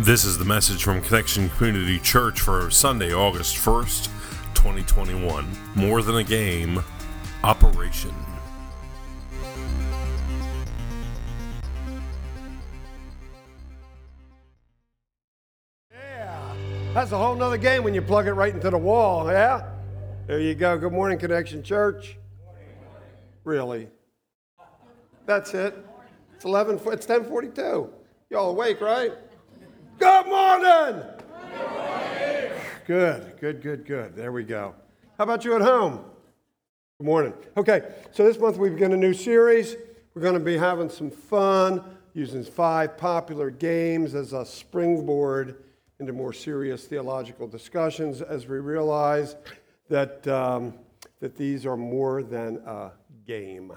This is the message from Connection Community Church for Sunday, August 1st, 2021. More than a game, Operation. Yeah, that's a whole nother game when you plug it right into the wall, yeah? There you go. Good morning, Connection Church. Really? That's it. It's 11, it's 1042. Y'all awake, right? Good morning. Good, good, good, good. There we go. How about you at home? Good morning. Okay, so this month we begin a new series. We're going to be having some fun using five popular games as a springboard into more serious theological discussions as we realize that, um, that these are more than a game.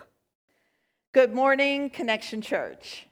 Good morning, Connection Church.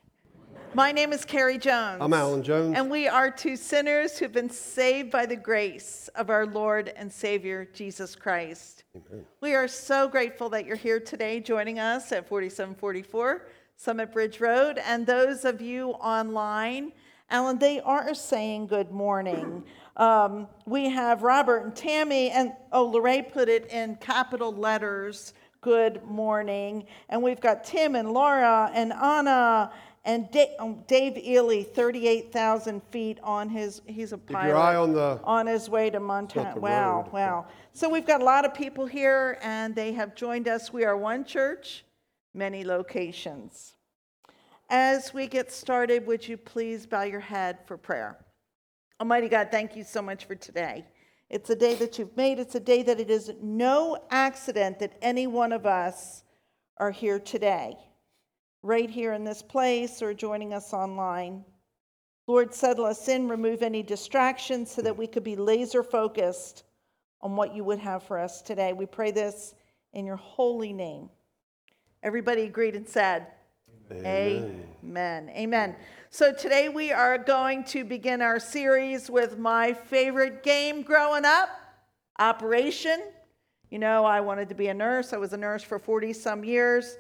My name is Carrie Jones. I'm Alan Jones. And we are two sinners who've been saved by the grace of our Lord and Savior, Jesus Christ. Amen. We are so grateful that you're here today joining us at 4744 Summit Bridge Road. And those of you online, Alan, they are saying good morning. Um, we have Robert and Tammy, and oh, Lorraine put it in capital letters good morning. And we've got Tim and Laura and Anna and um, Dave Ely, 38,000 feet on his, he's a pilot. your eye on the. On his way to Montana. Wow, road. wow. So we've got a lot of people here and they have joined us. We are one church, many locations. As we get started, would you please bow your head for prayer? Almighty God, thank you so much for today. It's a day that you've made. It's a day that it is no accident that any one of us are here today right here in this place or joining us online. Lord, settle us in, remove any distractions so that we could be laser focused on what you would have for us today. We pray this in your holy name. Everybody agreed and said, Amen. Amen. Amen. So today we are going to begin our series with my favorite game growing up, Operation. You know, I wanted to be a nurse. I was a nurse for 40 some years.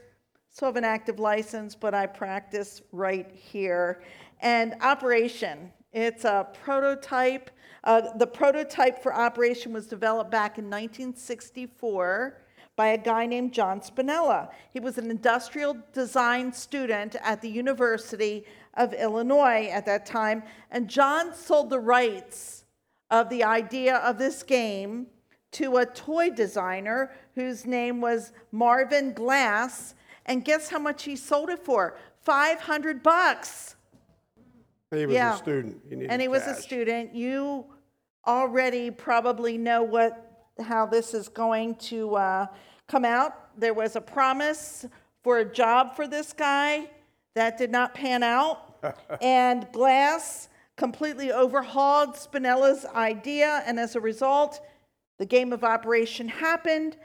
So I have an active license, but I practice right here. And Operation, it's a prototype. Uh, the prototype for Operation was developed back in 1964 by a guy named John Spinella. He was an industrial design student at the University of Illinois at that time. And John sold the rights of the idea of this game to a toy designer whose name was Marvin Glass and guess how much he sold it for? 500 bucks. He was yeah. a student. He and he cash. was a student. You already probably know what how this is going to uh, come out. There was a promise for a job for this guy that did not pan out, and Glass completely overhauled Spinella's idea, and as a result, the game of operation happened,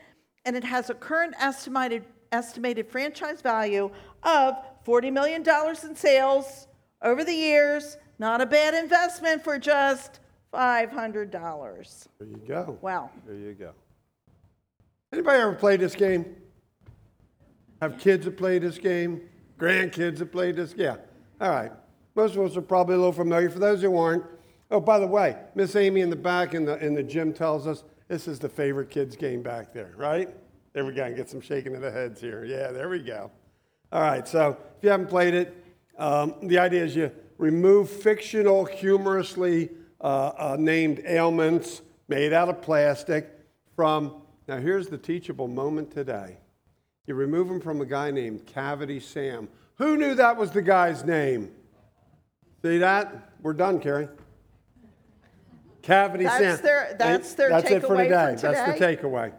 and it has a current estimated estimated franchise value of $40 million in sales over the years. Not a bad investment for just $500. There you go. Wow. There you go. Anybody ever played this game? Have kids that play this game? Grandkids that play this? Yeah. All right. Most of us are probably a little familiar. For those who aren't, oh, by the way, Miss Amy in the back in the, in the gym tells us this is the favorite kids game back there, right? There we go. And get some shaking of the heads here. Yeah, there we go. All right, so if you haven't played it, um, the idea is you remove fictional, humorously uh, uh, named ailments made out of plastic from. Now, here's the teachable moment today. You remove them from a guy named Cavity Sam. Who knew that was the guy's name? See that? We're done, Carrie. Cavity Sam. that's Sam. Their, that's their That's it for today. for today. That's the takeaway.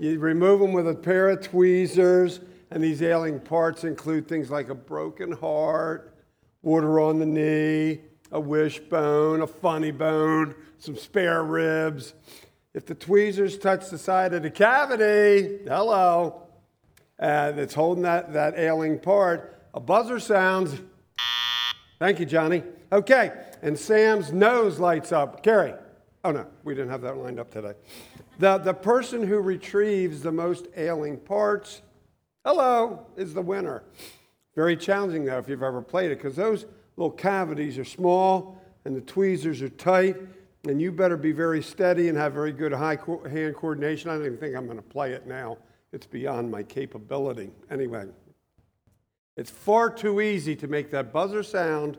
You remove them with a pair of tweezers, and these ailing parts include things like a broken heart, water on the knee, a wishbone, a funny bone, some spare ribs. If the tweezers touch the side of the cavity, hello, and it's holding that, that ailing part, a buzzer sounds. Thank you, Johnny. Okay, and Sam's nose lights up. Carrie. Oh, no, we didn't have that lined up today. The, the person who retrieves the most ailing parts, hello, is the winner. Very challenging, though, if you've ever played it, because those little cavities are small, and the tweezers are tight, and you better be very steady and have very good high co- hand coordination. I don't even think I'm going to play it now. It's beyond my capability. Anyway, it's far too easy to make that buzzer sound.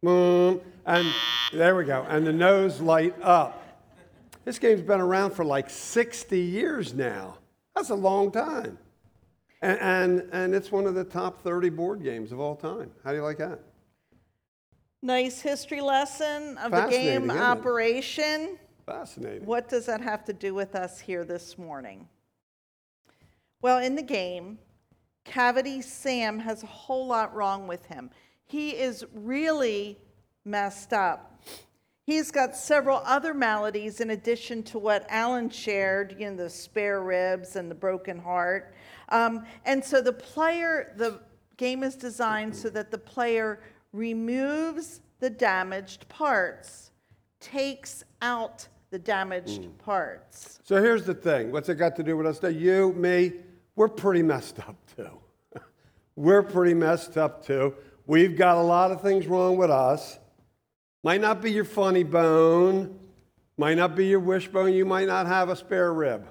Boom, and there we go, and the nose light up. This game's been around for like 60 years now. That's a long time. And, and, and it's one of the top 30 board games of all time. How do you like that? Nice history lesson of the game operation. Fascinating. What does that have to do with us here this morning? Well, in the game, Cavity Sam has a whole lot wrong with him. He is really messed up. He's got several other maladies in addition to what Alan shared, you know, the spare ribs and the broken heart. Um, and so the player, the game is designed so that the player removes the damaged parts, takes out the damaged mm. parts. So here's the thing what's it got to do with us? You, me, we're pretty messed up too. we're pretty messed up too. We've got a lot of things wrong with us. Might not be your funny bone, might not be your wishbone, you might not have a spare rib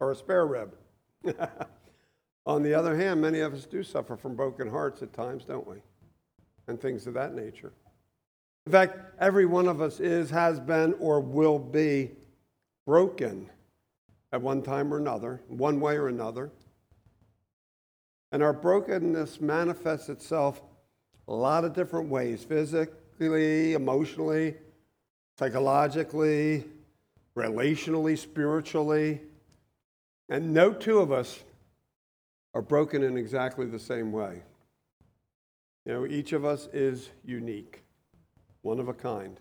or a spare rib. On the other hand, many of us do suffer from broken hearts at times, don't we? And things of that nature. In fact, every one of us is, has been, or will be broken at one time or another, one way or another. And our brokenness manifests itself a lot of different ways physically physically, emotionally, psychologically, relationally, spiritually. And no two of us are broken in exactly the same way. You know, each of us is unique, one of a kind.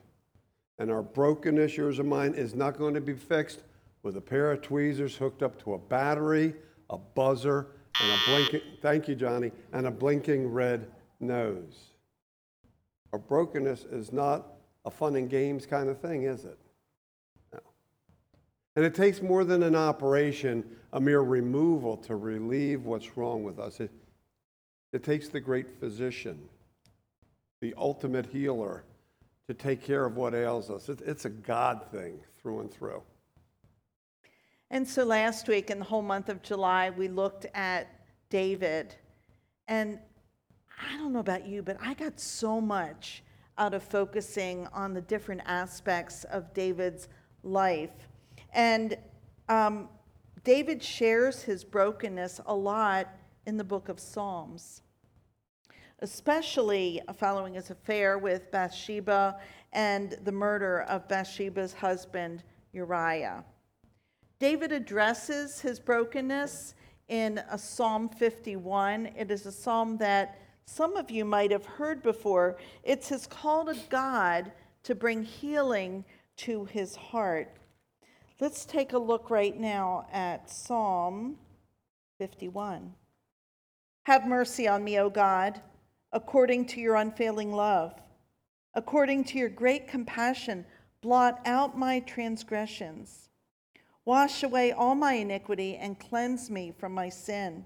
And our brokenness, yours and mine, is not going to be fixed with a pair of tweezers hooked up to a battery, a buzzer, and a blinking, thank you, Johnny, and a blinking red nose. Our brokenness is not a fun and games kind of thing, is it? No. And it takes more than an operation, a mere removal to relieve what's wrong with us. It, it takes the great physician, the ultimate healer, to take care of what ails us. It, it's a God thing through and through. And so last week, in the whole month of July, we looked at David. And I don't know about you, but I got so much out of focusing on the different aspects of David's life. And um, David shares his brokenness a lot in the book of Psalms, especially following his affair with Bathsheba and the murder of Bathsheba's husband, Uriah. David addresses his brokenness in a Psalm 51. It is a psalm that some of you might have heard before. It's his call to God to bring healing to his heart. Let's take a look right now at Psalm 51. Have mercy on me, O God, according to your unfailing love. According to your great compassion, blot out my transgressions. Wash away all my iniquity and cleanse me from my sin.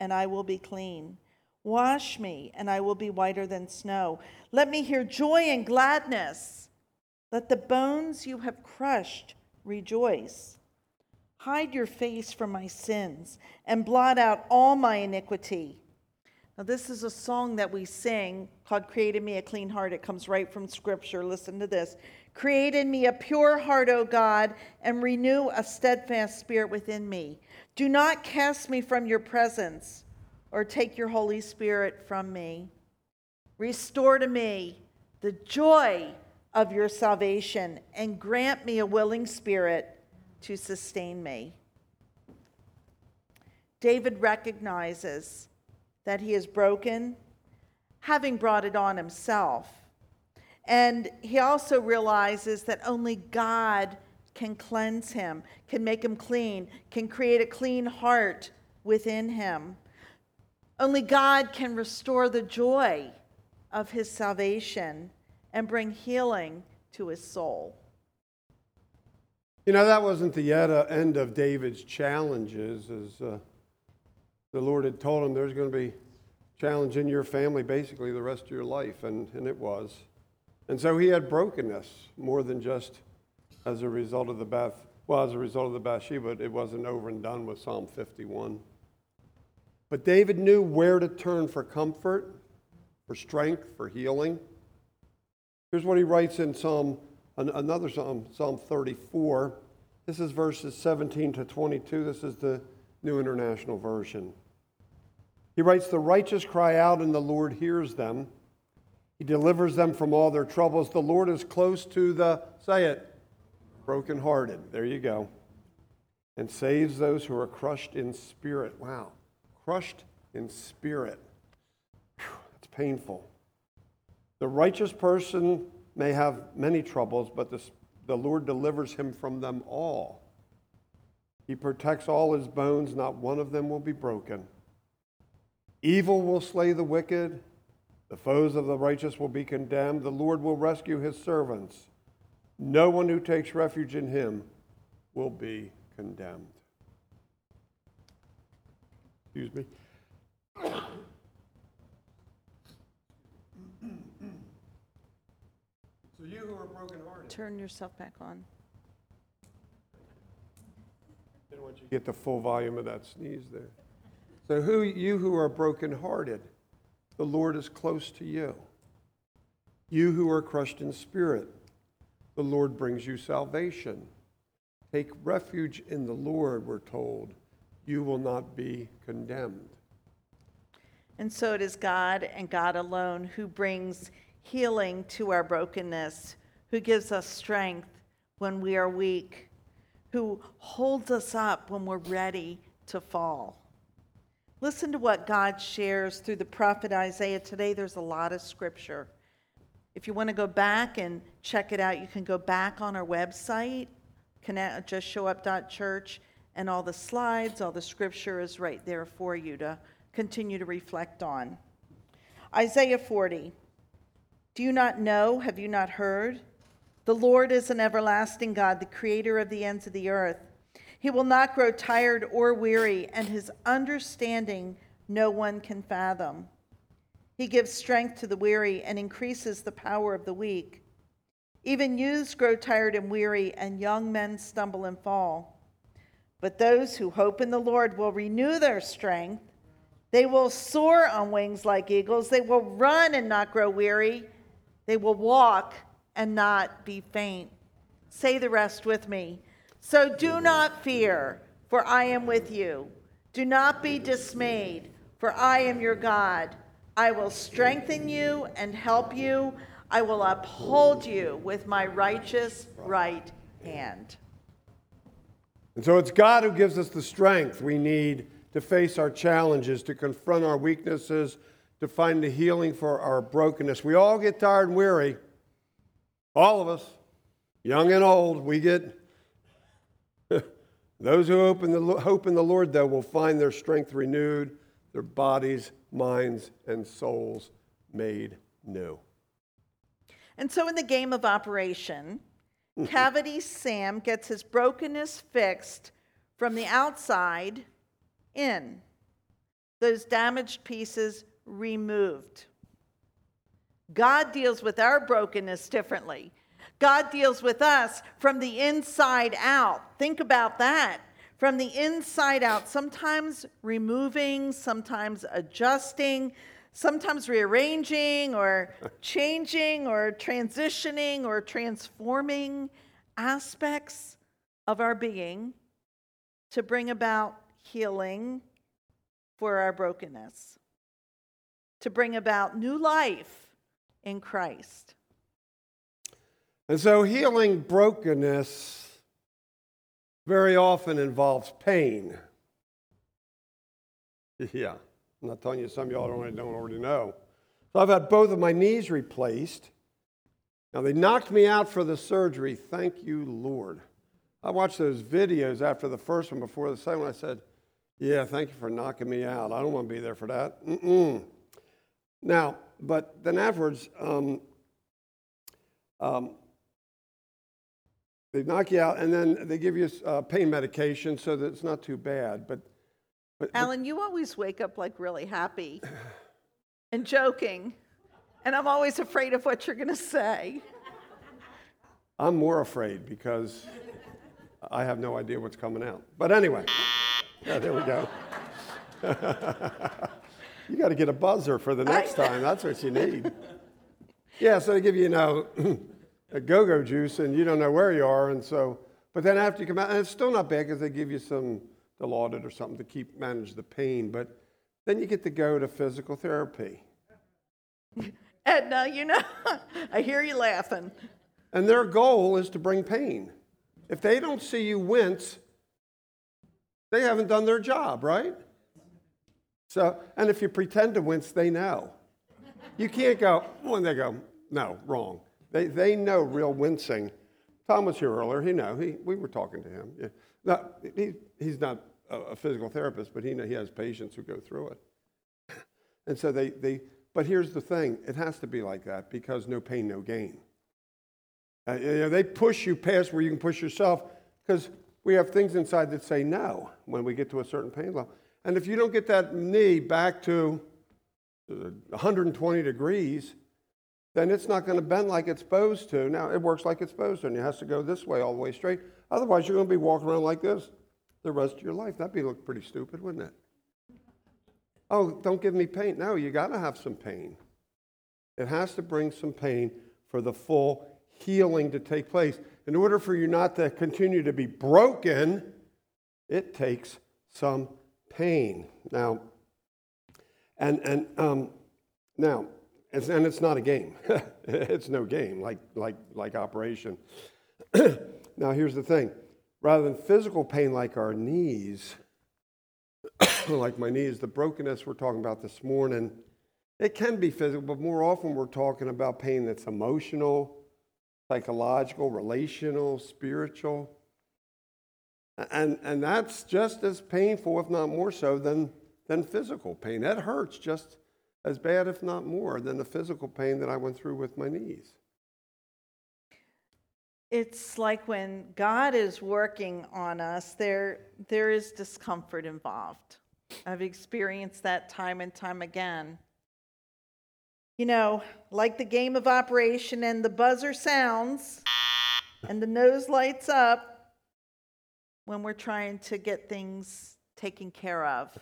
and I will be clean. Wash me, and I will be whiter than snow. Let me hear joy and gladness. Let the bones you have crushed rejoice. Hide your face from my sins and blot out all my iniquity. Now, this is a song that we sing called Create in Me a Clean Heart. It comes right from Scripture. Listen to this Create in me a pure heart, O God, and renew a steadfast spirit within me. Do not cast me from your presence or take your Holy Spirit from me. Restore to me the joy of your salvation and grant me a willing spirit to sustain me. David recognizes that he is broken having brought it on himself. And he also realizes that only God can cleanse him, can make him clean, can create a clean heart within him. Only God can restore the joy of his salvation and bring healing to his soul. You know, that wasn't the end of David's challenges, as uh, the Lord had told him there's going to be challenge in your family basically the rest of your life, and, and it was. And so he had brokenness more than just as a result of the Bath, well, as a result of the Bathsheba, it wasn't over and done with Psalm 51. But David knew where to turn for comfort, for strength, for healing. Here's what he writes in Psalm, another Psalm, Psalm 34. This is verses 17 to 22. This is the New International Version. He writes, The righteous cry out, and the Lord hears them. He delivers them from all their troubles. The Lord is close to the, say it, brokenhearted. There you go. And saves those who are crushed in spirit. Wow. Crushed in spirit. Whew, that's painful. The righteous person may have many troubles, but the, the Lord delivers him from them all. He protects all his bones, not one of them will be broken. Evil will slay the wicked the foes of the righteous will be condemned. The Lord will rescue his servants. No one who takes refuge in him will be condemned. Excuse me. So you who are brokenhearted. Turn yourself back on. Didn't want you to get the full volume of that sneeze there. So who you who are brokenhearted the Lord is close to you. You who are crushed in spirit, the Lord brings you salvation. Take refuge in the Lord, we're told. You will not be condemned. And so it is God and God alone who brings healing to our brokenness, who gives us strength when we are weak, who holds us up when we're ready to fall. Listen to what God shares through the prophet Isaiah. Today, there's a lot of scripture. If you want to go back and check it out, you can go back on our website, connect, justshowup.church, and all the slides, all the scripture is right there for you to continue to reflect on. Isaiah 40. Do you not know? Have you not heard? The Lord is an everlasting God, the creator of the ends of the earth. He will not grow tired or weary, and his understanding no one can fathom. He gives strength to the weary and increases the power of the weak. Even youths grow tired and weary, and young men stumble and fall. But those who hope in the Lord will renew their strength. They will soar on wings like eagles. They will run and not grow weary. They will walk and not be faint. Say the rest with me. So do not fear, for I am with you. Do not be dismayed, for I am your God. I will strengthen you and help you. I will uphold you with my righteous right hand. And so it's God who gives us the strength we need to face our challenges, to confront our weaknesses, to find the healing for our brokenness. We all get tired and weary. All of us, young and old, we get those who hope in, the, hope in the Lord, though, will find their strength renewed, their bodies, minds, and souls made new. And so, in the game of operation, Cavity Sam gets his brokenness fixed from the outside in, those damaged pieces removed. God deals with our brokenness differently. God deals with us from the inside out. Think about that. From the inside out, sometimes removing, sometimes adjusting, sometimes rearranging or changing or transitioning or transforming aspects of our being to bring about healing for our brokenness, to bring about new life in Christ. And so healing brokenness very often involves pain. Yeah, I'm not telling you some of y'all don't, don't already know. So I've had both of my knees replaced. Now, they knocked me out for the surgery. Thank you, Lord. I watched those videos after the first one before the second one. I said, Yeah, thank you for knocking me out. I don't want to be there for that. Mm-mm. Now, but then afterwards, um, um, they knock you out and then they give you uh, pain medication so that it's not too bad. But, but Alan, you always wake up like really happy and joking, and I'm always afraid of what you're going to say. I'm more afraid because I have no idea what's coming out. But anyway, yeah, there we go. you got to get a buzzer for the next time. That's what you need. Yeah, so they give you, you know, a go-go juice, and you don't know where you are, and so. But then after you come out, and it's still not bad because they give you some Dilaudid or something to keep manage the pain. But then you get to go to physical therapy. Edna, you know, I hear you laughing. And their goal is to bring pain. If they don't see you wince, they haven't done their job, right? So, and if you pretend to wince, they know. You can't go, when they go, no, wrong. They, they know real wincing. Tom was here earlier. He know. He, we were talking to him. Yeah. Now, he, he's not a, physical therapist, but he, he has patients who go through it. And so they, they, but here's the thing it has to be like that because no pain, no gain. Uh, you know, they push you past where you can push yourself because we have things inside that say no when we get to a certain pain level. And if you don't get that knee back to 120 uh, degrees, then it's not going to bend like it's supposed to. Now, it works like it's supposed to, and it has to go this way all the way straight. Otherwise, you're going to be walking around like this the rest of your life. That'd be look pretty stupid, wouldn't it? Oh, don't give me pain. No, you got to have some pain. It has to bring some pain for the full healing to take place. In order for you not to continue to be broken, it takes some pain. Now, and, and um, now, it's, and it's not a game. it's no game like, like, like operation. now, here's the thing rather than physical pain like our knees, like my knees, the brokenness we're talking about this morning, it can be physical, but more often we're talking about pain that's emotional, psychological, relational, spiritual. And, and that's just as painful, if not more so, than, than physical pain. That hurts just as bad, if not more, than the physical pain that I went through with my knees. It's like when God is working on us, there, there is discomfort involved. I've experienced that time and time again. You know, like the game of operation and the buzzer sounds and the nose lights up when we're trying to get things taken care of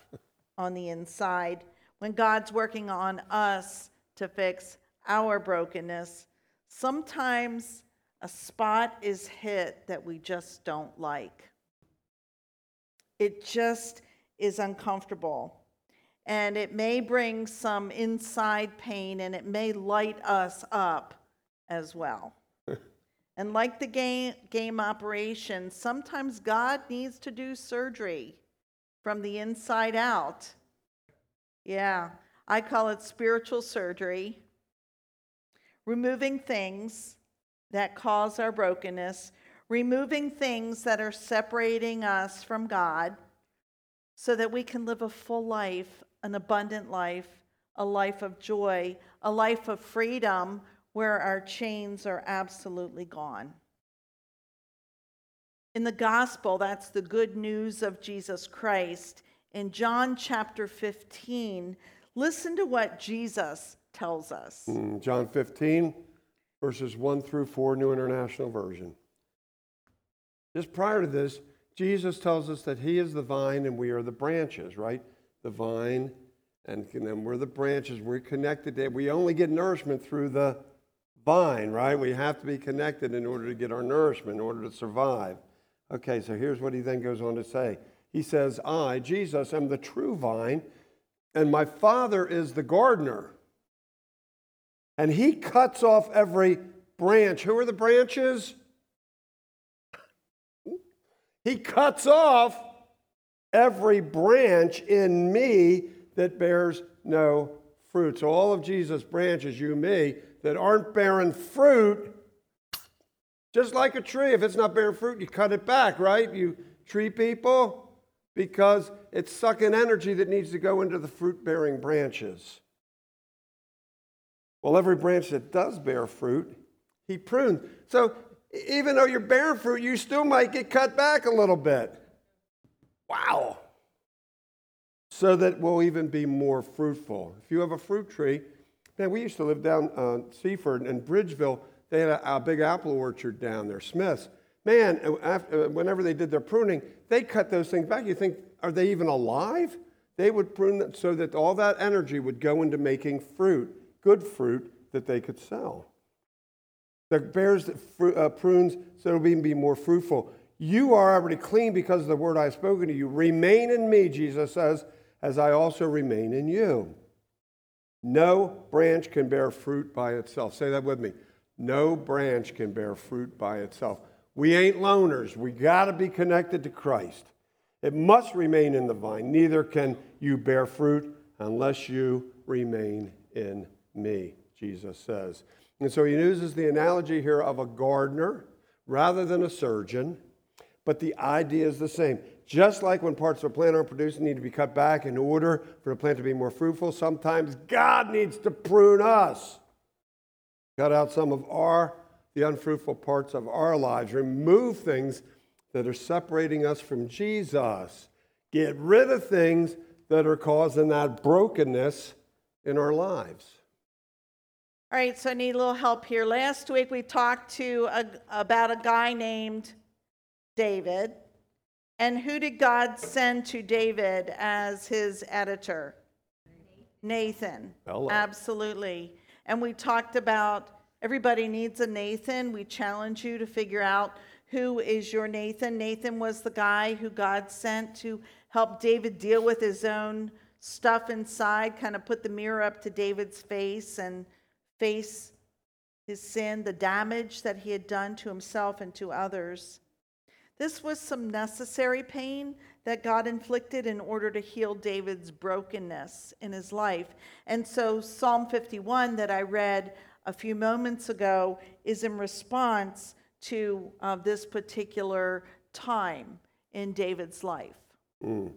on the inside, when God's working on us to fix our brokenness, sometimes a spot is hit that we just don't like. It just is uncomfortable and it may bring some inside pain and it may light us up as well. and like the game, game operation, sometimes God needs to do surgery from the inside out. Yeah, I call it spiritual surgery. Removing things that cause our brokenness, removing things that are separating us from God so that we can live a full life an abundant life, a life of joy, a life of freedom where our chains are absolutely gone. In the gospel, that's the good news of Jesus Christ. In John chapter 15, listen to what Jesus tells us. Mm, John 15, verses 1 through 4, New International Version. Just prior to this, Jesus tells us that He is the vine and we are the branches, right? the vine, and then we're the branches. We're connected to We only get nourishment through the vine, right? We have to be connected in order to get our nourishment, in order to survive. Okay, so here's what he then goes on to say. He says, I, Jesus, am the true vine, and my Father is the gardener. And he cuts off every branch. Who are the branches? He cuts off every branch in me that bears no fruit. So all of Jesus' branches, you me, that aren't bearing fruit, just like a tree, if it's not bearing fruit, you cut it back, right? You tree people because it's sucking energy that needs to go into the fruit bearing branches. Well, every branch that does bear fruit, he prunes. So even though you're bearing fruit, you still might get cut back a little bit. Wow. So that we'll even be more fruitful. If you have a fruit tree, man, we used to live down uh, Seaford and Bridgeville. They had a, a, big apple orchard down there, Smith's. Man, after, whenever they did their pruning, they cut those things back. You think, are they even alive? They would prune it so that all that energy would go into making fruit, good fruit that they could sell. The bears that fru- uh, prunes so it'll even be more fruitful. You are already clean because of the word I have spoken to you. Remain in me, Jesus says, as I also remain in you. No branch can bear fruit by itself. Say that with me. No branch can bear fruit by itself. We ain't loners. We got to be connected to Christ. It must remain in the vine. Neither can you bear fruit unless you remain in me, Jesus says. And so he uses the analogy here of a gardener rather than a surgeon, but the idea is the same. Just like when parts of a plant aren't producing, need to be cut back in order for the plant to be more fruitful, sometimes God needs to prune us. Cut out some of our, the unfruitful parts of our lives, remove things that are separating us from Jesus, get rid of things that are causing that brokenness in our lives. All right, so I need a little help here. Last week we talked to a, about a guy named David. And who did God send to David as his editor? Nathan. Hello. Absolutely. And we talked about everybody needs a Nathan. We challenge you to figure out who is your Nathan. Nathan was the guy who God sent to help David deal with his own stuff inside, kind of put the mirror up to David's face and face his sin, the damage that he had done to himself and to others. This was some necessary pain that God inflicted in order to heal David's brokenness in his life. And so, Psalm 51 that I read a few moments ago is in response to uh, this particular time in David's life. Mm.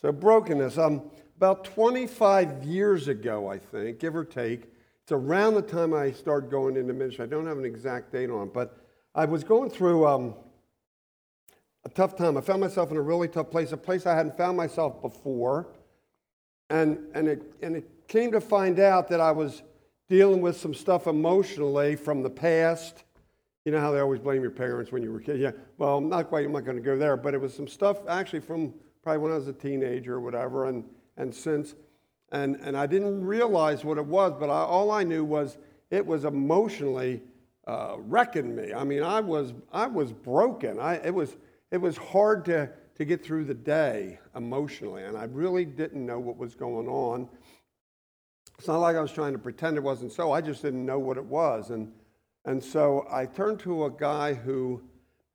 So, brokenness. Um, about 25 years ago, I think, give or take, it's around the time I started going into ministry. I don't have an exact date on it, but I was going through um, a tough time. I found myself in a really tough place, a place I hadn't found myself before. And, and, it, and it came to find out that I was dealing with some stuff emotionally from the past. You know how they always blame your parents when you were kid? Yeah, well, not quite, I'm not going to go there, but it was some stuff actually from probably when I was a teenager or whatever, and, and since. And, and I didn't realize what it was, but I, all I knew was it was emotionally uh, wrecking me. I mean, I was, I was broken. I, it, was, it was hard to, to get through the day emotionally, and I really didn't know what was going on. It's not like I was trying to pretend it wasn't so, I just didn't know what it was. And, and so I turned to a guy who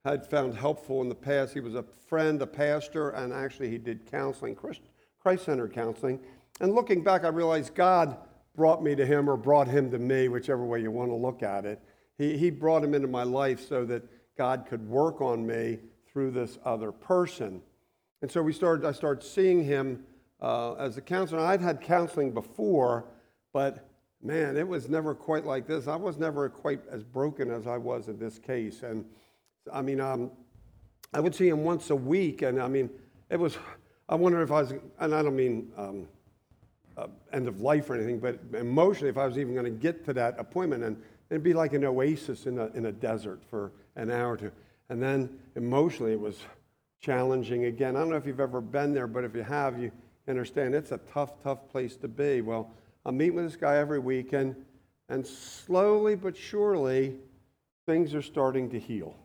had found helpful in the past. He was a friend, a pastor, and actually he did counseling, Christ centered counseling. And looking back, I realized God brought me to him or brought him to me, whichever way you want to look at it. He, he brought him into my life so that God could work on me through this other person. And so we started, I started seeing him uh, as a counselor. I'd had counseling before, but man, it was never quite like this. I was never quite as broken as I was in this case. And I mean, um, I would see him once a week, and I mean, it was, I wonder if I was, and I don't mean, um, uh, end of life or anything, but emotionally, if I was even going to get to that appointment, and it'd be like an oasis in a, in a desert for an hour or two. And then emotionally, it was challenging again. I don't know if you've ever been there, but if you have, you understand it's a tough, tough place to be. Well, I'm meeting with this guy every weekend, and slowly but surely, things are starting to heal.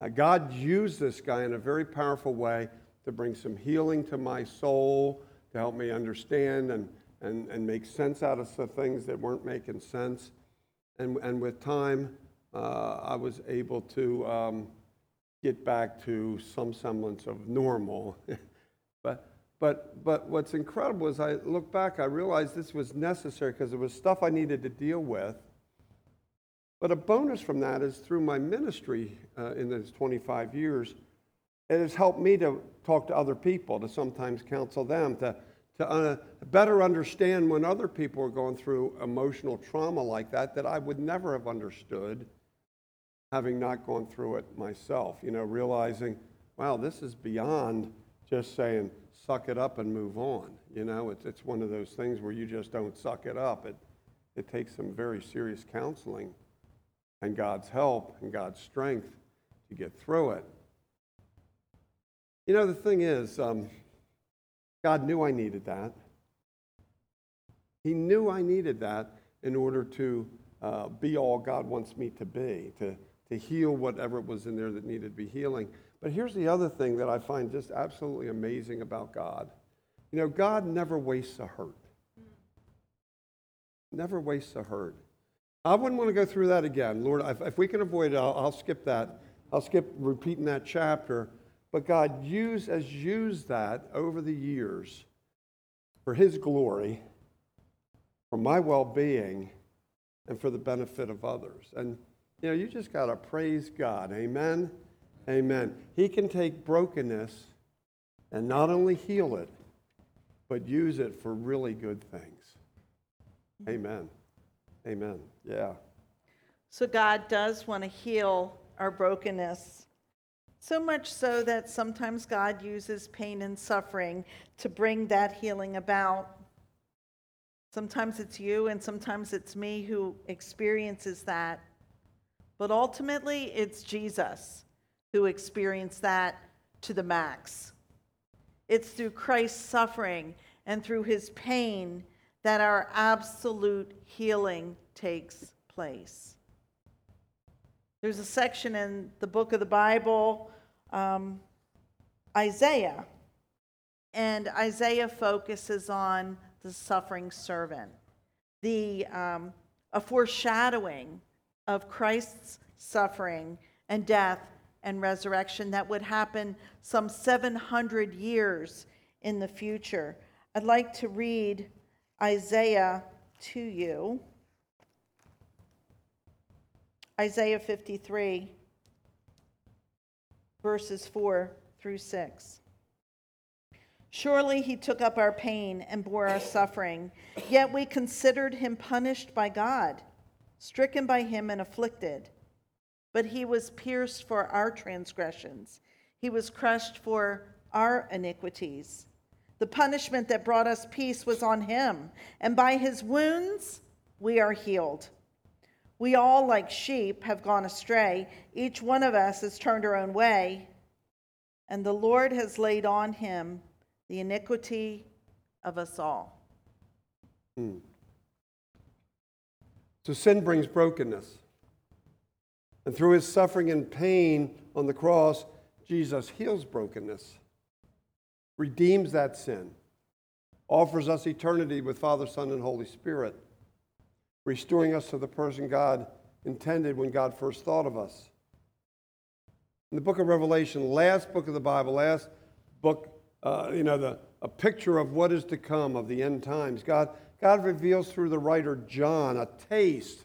Now, God used this guy in a very powerful way to bring some healing to my soul to help me understand and, and, and make sense out of some things that weren't making sense. And, and with time, uh, I was able to um, get back to some semblance of normal. but, But, what's incredible is I look back, I realized this was necessary because it was stuff I needed to deal with. But a bonus from that is through my ministry uh, in those 25 years, it has helped me to talk to other people, to sometimes counsel them, to, to uh, better understand when other people are going through emotional trauma like that, that I would never have understood having not gone through it myself. You know, realizing, wow, this is beyond just saying, suck it up and move on. You know, it's, it's one of those things where you just don't suck it up. It, it takes some very serious counseling and God's help and God's strength to get through it. You know, the thing is, um, God knew I needed that. He knew I needed that in order to uh, be all God wants me to be, to, to heal whatever was in there that needed to be healing. But here's the other thing that I find just absolutely amazing about God. You know, God never wastes a hurt. Never wastes a hurt. I wouldn't want to go through that again. Lord, if, if we can avoid it, I'll, I'll, skip that. I'll skip repeating that chapter. But God use, has used that over the years for His glory, for my well being, and for the benefit of others. And, you know, you just got to praise God. Amen? Amen. He can take brokenness and not only heal it, but use it for really good things. Mm-hmm. Amen. Amen. Yeah. So God does want to heal our brokenness. So much so that sometimes God uses pain and suffering to bring that healing about. Sometimes it's you and sometimes it's me who experiences that. But ultimately, it's Jesus who experienced that to the max. It's through Christ's suffering and through his pain that our absolute healing takes place. There's a section in the book of the Bible, um, Isaiah, and Isaiah focuses on the suffering servant, the um, a foreshadowing of Christ's suffering and death and resurrection that would happen some 700 years in the future. I'd like to read Isaiah to you. Isaiah 53, verses 4 through 6. Surely he took up our pain and bore our suffering, yet we considered him punished by God, stricken by him and afflicted. But he was pierced for our transgressions, he was crushed for our iniquities. The punishment that brought us peace was on him, and by his wounds we are healed. We all, like sheep, have gone astray. Each one of us has turned our own way, and the Lord has laid on him the iniquity of us all. Hmm. So sin brings brokenness. And through his suffering and pain on the cross, Jesus heals brokenness, redeems that sin, offers us eternity with Father, Son, and Holy Spirit restoring us to the person God intended when God first thought of us. In the book of Revelation, last book of the Bible, last book, uh, you know, the, a picture of what is to come of the end times, God, God reveals through the writer John a taste,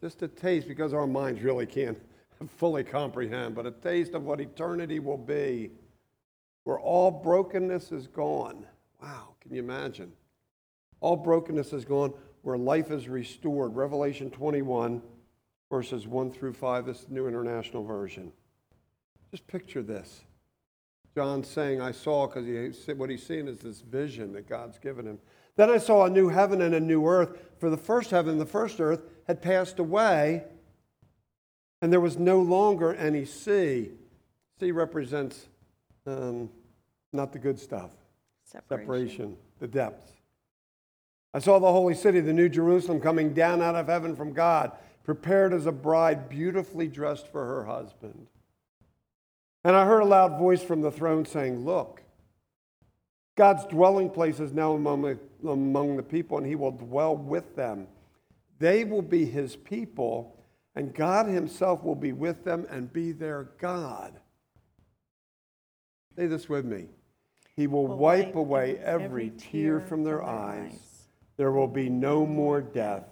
just a taste, because our minds really can't fully comprehend, but a taste of what eternity will be, where all brokenness is gone. Wow, can you imagine? All brokenness is gone where life is restored. Revelation 21, verses 1 through 5, this New International Version. Just picture this. John saying, I saw, because he, what he's seeing is this vision that God's given him. Then I saw a new heaven and a new earth, for the first heaven the first earth had passed away, and there was no longer any sea. Sea represents um, not the good stuff, separation. separation, the depths. I saw the holy city, the new Jerusalem, coming down out of heaven from God, prepared as a bride, beautifully dressed for her husband. And I heard a loud voice from the throne saying, Look, God's dwelling place is now among, the, among the people, and he will dwell with them. They will be his people, and God himself will be with them and be their God. Say this with me He will, wipe, away every, tear from their, eyes. There will be no more death,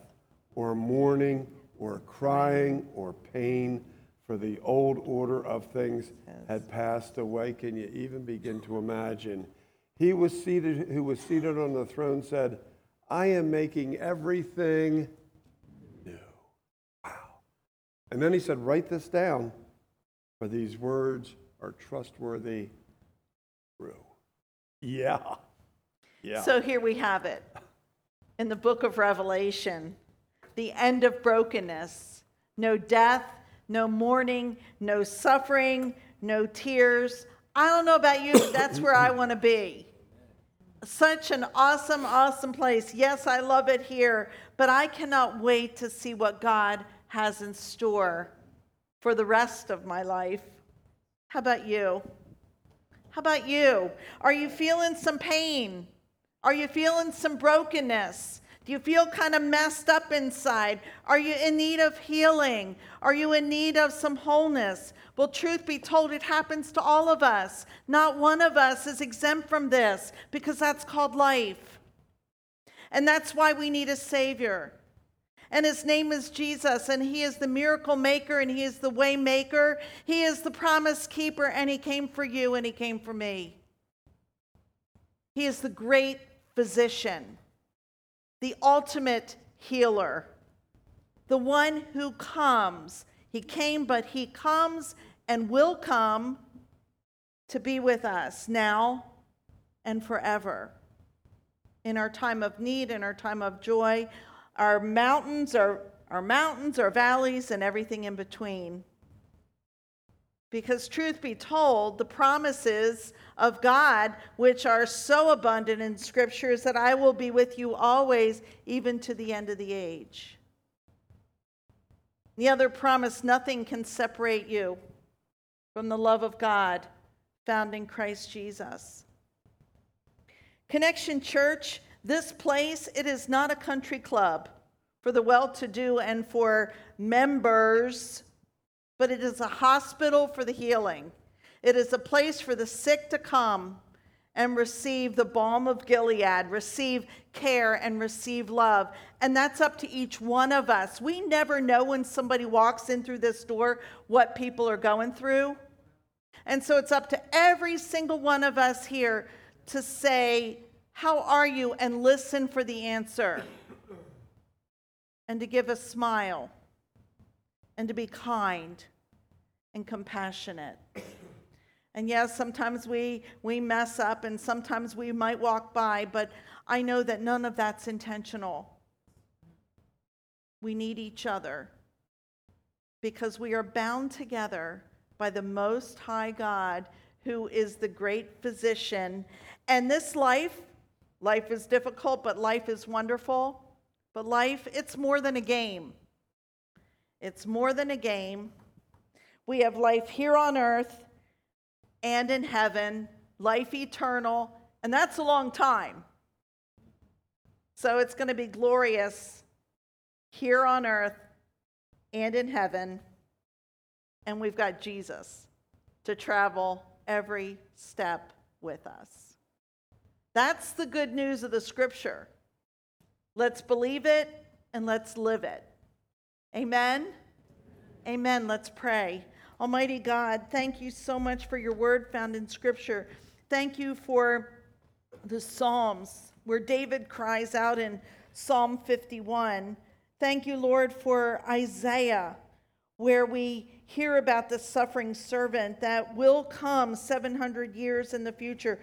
or mourning, or crying, or pain, for the old order of things had passed away. Can you even begin to imagine? He was seated, who was seated on the throne said, I am making everything. And then he said, Write this down, for these words are trustworthy, true. Yeah. Yeah. So here we have it in the book of Revelation the end of brokenness. No death, no mourning, no suffering, no tears. I don't know about you, but that's where I want to be. Such an awesome, awesome place. Yes, I love it here, but I cannot wait to see what God has in store for the rest of my life. How about you? How about you? Are you feeling some pain? Are you feeling some brokenness? Do you feel kind of messed up inside? Are you in need of healing? Are you in need of some wholeness? Well, truth be told, it happens to all of us. Not one of us is exempt from this because that's called life. And that's why we need a Savior and his name is Jesus, and he is the miracle maker, and he is the way maker. He is the promise keeper, and he came for you, and he came for me. He is the great physician, the ultimate healer, the one who comes. He came, but he comes and will come to be with us now and forever. In our time of need, in our time of joy, our mountains, our, our mountains, our valleys, and everything in between. Because, truth be told, the promises of God, which are so abundant in Scripture, is that I will be with you always, even to the end of the age. The other promise nothing can separate you from the love of God found in Christ Jesus. Connection Church this place, it is not a country club for the well to do and for members, but it is a hospital for the healing. It is a place for the sick to come and receive the balm of Gilead, receive care and receive love. And that's up to each one of us. We never know when somebody walks in through this door what people are going through. And so it's up to every single one of us here to say, how are you? And listen for the answer. And to give a smile. And to be kind and compassionate. And yes, sometimes we, we mess up and sometimes we might walk by, but I know that none of that's intentional. We need each other because we are bound together by the Most High God, who is the great physician. And this life Life is difficult, but life is wonderful. But life, it's more than a game. It's more than a game. We have life here on earth and in heaven, life eternal, and that's a long time. So it's going to be glorious here on earth and in heaven. And we've got Jesus to travel every step with us. That's the good news of the scripture. Let's believe it and let's live it. Amen. Amen. Let's pray. Almighty God, thank you so much for your word found in scripture. Thank you for the Psalms where David cries out in Psalm 51. Thank you, Lord, for Isaiah, where we hear about the suffering servant that will come 700 years in the future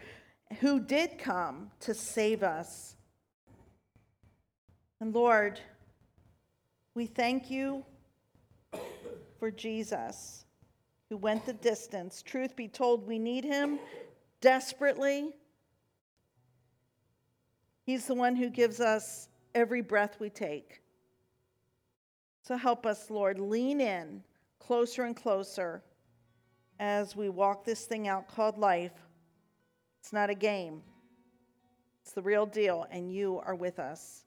who did come to save us. And Lord, we thank you for Jesus who went the distance. Truth be told, we need him desperately. He's the one who gives us every breath we take. So help us, Lord, lean in closer and closer as we walk this thing out called life. It's not a game, it's the real deal, and you are with us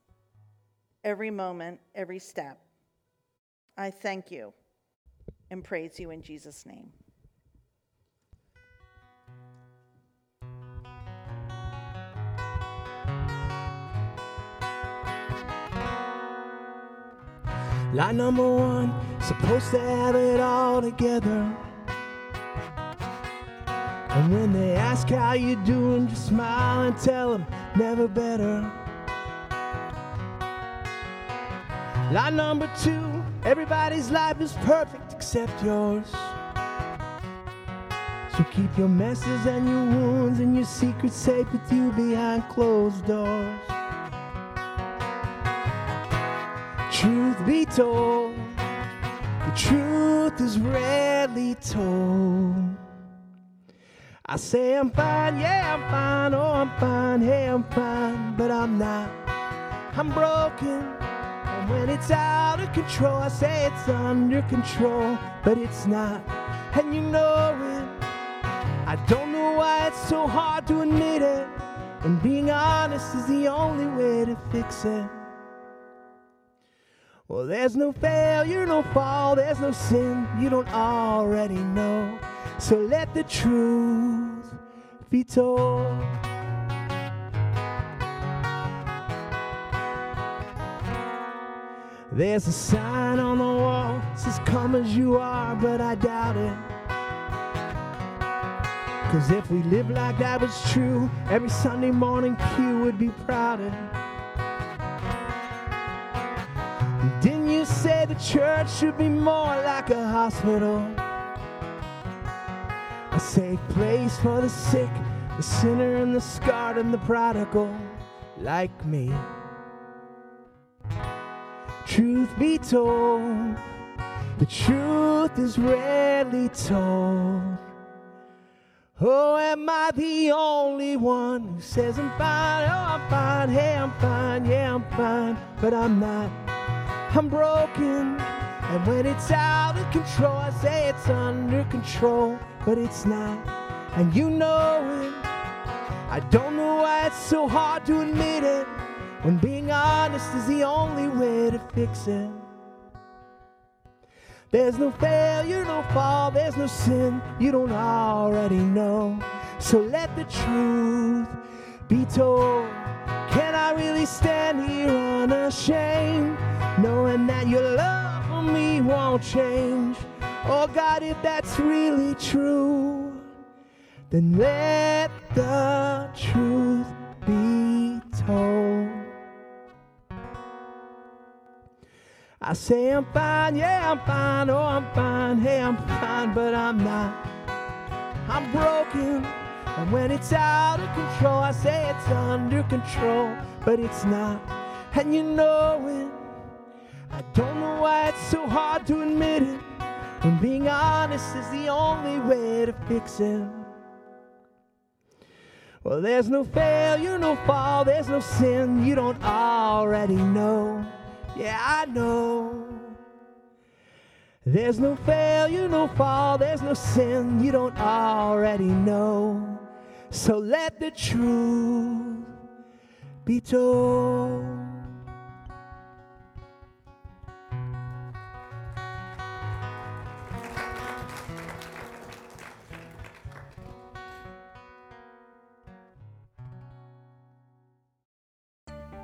every moment, every step. I thank you and praise you in Jesus' name. Line number one, supposed to have it all together. And when they ask how you doing, just smile and tell them never better. Line number two, everybody's life is perfect except yours. So keep your messes and your wounds and your secrets safe with you behind closed doors. Truth be told, the truth is rarely told. I say I'm fine, yeah, I'm fine, oh, I'm fine, hey, I'm fine, but I'm not. I'm broken, and when it's out of control, I say it's under control, but it's not, and you know it. I don't know why it's so hard to admit it, and being honest is the only way to fix it. Well, there's no failure, no fall, there's no sin you don't already know. So let the truth told. There's a sign on the wall, says come as you are, but I doubt it. Cause if we lived like that was true, every Sunday morning pew would be prouder. Didn't you say the church should be more like a hospital? A safe place for the sick, the sinner and the scarred and the prodigal, like me. Truth be told, the truth is rarely told. Oh, am I the only one who says I'm fine? Oh, I'm fine, hey, I'm fine, yeah, I'm fine, but I'm not. I'm broken, and when it's out control, I say it's under control, but it's not, and you know it. I don't know why it's so hard to admit it, when being honest is the only way to fix it. There's no failure, no fall, there's no sin you don't already know. So let the truth be told. Can I really stand here unashamed, knowing that your love me won't change? Oh God, if that's really true, then let the truth be told. I say I'm fine, yeah, I'm fine, oh, I'm fine, hey, I'm fine, but I'm not. I'm broken, and when it's out of control, I say it's under control, but it's not. And you know it. I don't know why it's so hard to admit it, when being honest is the only way to fix it. Well, there's no failure, no fall, there's no sin you don't already know. Yeah, I know. There's no failure, no fall, there's no sin you don't already know. So let the truth be told.